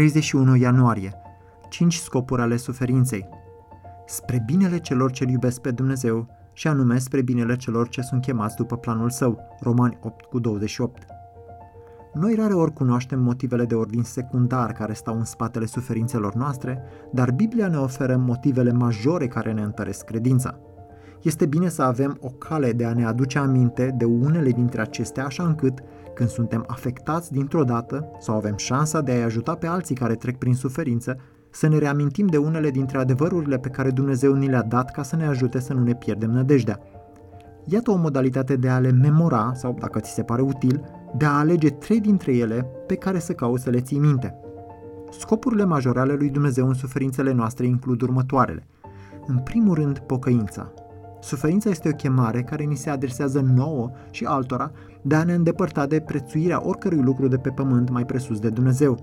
31 ianuarie. 5 scopuri ale suferinței. Spre binele celor ce iubesc pe Dumnezeu și anume spre binele celor ce sunt chemați după planul său. Romani 8 cu 28. Noi rare ori cunoaștem motivele de ordin secundar care stau în spatele suferințelor noastre, dar Biblia ne oferă motivele majore care ne întăresc credința. Este bine să avem o cale de a ne aduce aminte de unele dintre acestea, așa încât, când suntem afectați dintr-o dată sau avem șansa de a-i ajuta pe alții care trec prin suferință, să ne reamintim de unele dintre adevărurile pe care Dumnezeu ni le-a dat ca să ne ajute să nu ne pierdem nădejdea. Iată o modalitate de a le memora, sau dacă ți se pare util, de a alege trei dintre ele pe care să cauți să le ții minte. Scopurile majore ale lui Dumnezeu în suferințele noastre includ următoarele. În primul rând, pocăința. Suferința este o chemare care ni se adresează nouă și altora de a ne îndepărta de prețuirea oricărui lucru de pe pământ mai presus de Dumnezeu.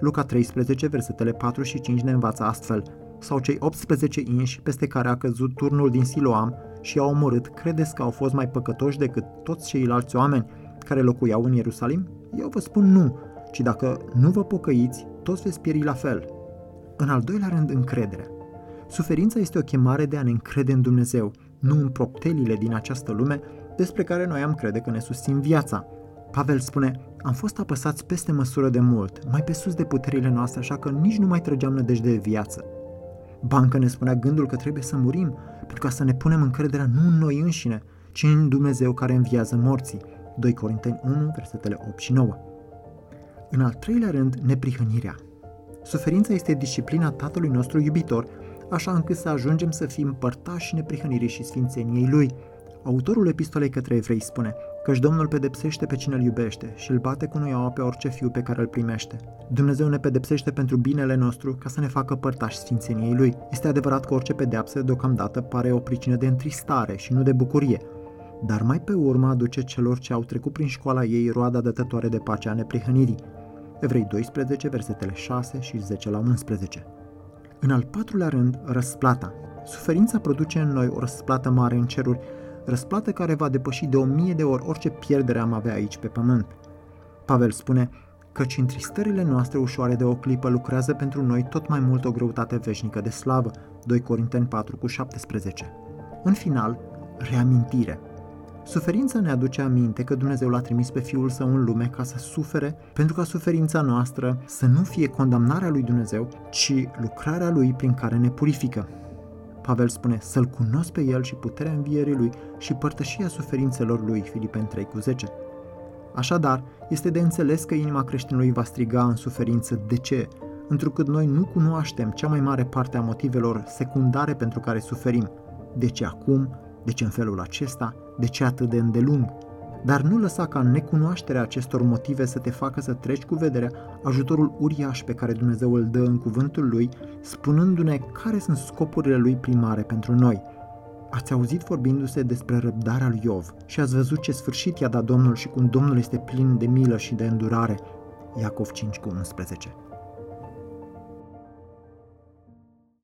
Luca 13, versetele 4 și 5 ne învață astfel. Sau cei 18 inși peste care a căzut turnul din Siloam și i-au omorât, credeți că au fost mai păcătoși decât toți ceilalți oameni care locuiau în Ierusalim? Eu vă spun nu, ci dacă nu vă pocăiți, toți veți pieri la fel. În al doilea rând, încrederea. Suferința este o chemare de a ne încrede în Dumnezeu, nu în proptelile din această lume despre care noi am crede că ne susțin viața. Pavel spune, am fost apăsați peste măsură de mult, mai pe sus de puterile noastre, așa că nici nu mai trăgeam nădejde de viață. Banca ne spunea gândul că trebuie să murim, pentru ca să ne punem încrederea nu în noi înșine, ci în Dumnezeu care înviază morții. 2 Corinteni 1, versetele 8 și 9. În al treilea rând, neprihănirea. Suferința este disciplina Tatălui nostru iubitor, așa încât să ajungem să fim părtași neprihănirii și sfințeniei Lui. Autorul epistolei către evrei spune, căci Domnul pedepsește pe cine îl iubește și îl bate cu nuiaua pe orice fiu pe care îl primește. Dumnezeu ne pedepsește pentru binele nostru ca să ne facă părtași sfințeniei Lui. Este adevărat că orice pedeapsă deocamdată pare o pricină de întristare și nu de bucurie, dar mai pe urmă aduce celor ce au trecut prin școala ei roada dătătoare de pace a neprihănirii. Evrei 12, versetele 6 și 10 la 11. În al patrulea rând, răsplata. Suferința produce în noi o răsplată mare în ceruri, răsplată care va depăși de o mie de ori orice pierdere am avea aici pe pământ. Pavel spune, căci întristările noastre ușoare de o clipă lucrează pentru noi tot mai mult o greutate veșnică de slavă. 2 Corinteni 4 cu 17. În final, reamintire. Suferința ne aduce aminte că Dumnezeu l-a trimis pe Fiul Său în lume ca să sufere, pentru ca suferința noastră să nu fie condamnarea lui Dumnezeu, ci lucrarea lui prin care ne purifică. Pavel spune să-L cunosc pe El și puterea învierii Lui și părtășia suferințelor Lui, Filipen 3 cu 10. Așadar, este de înțeles că inima creștinului va striga în suferință. De ce? Întrucât noi nu cunoaștem cea mai mare parte a motivelor secundare pentru care suferim. De ce acum? De ce în felul acesta? De ce atât de îndelung? Dar nu lăsa ca necunoașterea acestor motive să te facă să treci cu vederea ajutorul uriaș pe care Dumnezeu îl dă în cuvântul Lui, spunându-ne care sunt scopurile Lui primare pentru noi. Ați auzit vorbindu-se despre răbdarea lui Iov și ați văzut ce sfârșit i-a dat Domnul și cum Domnul este plin de milă și de îndurare. Iacov 5 cu 11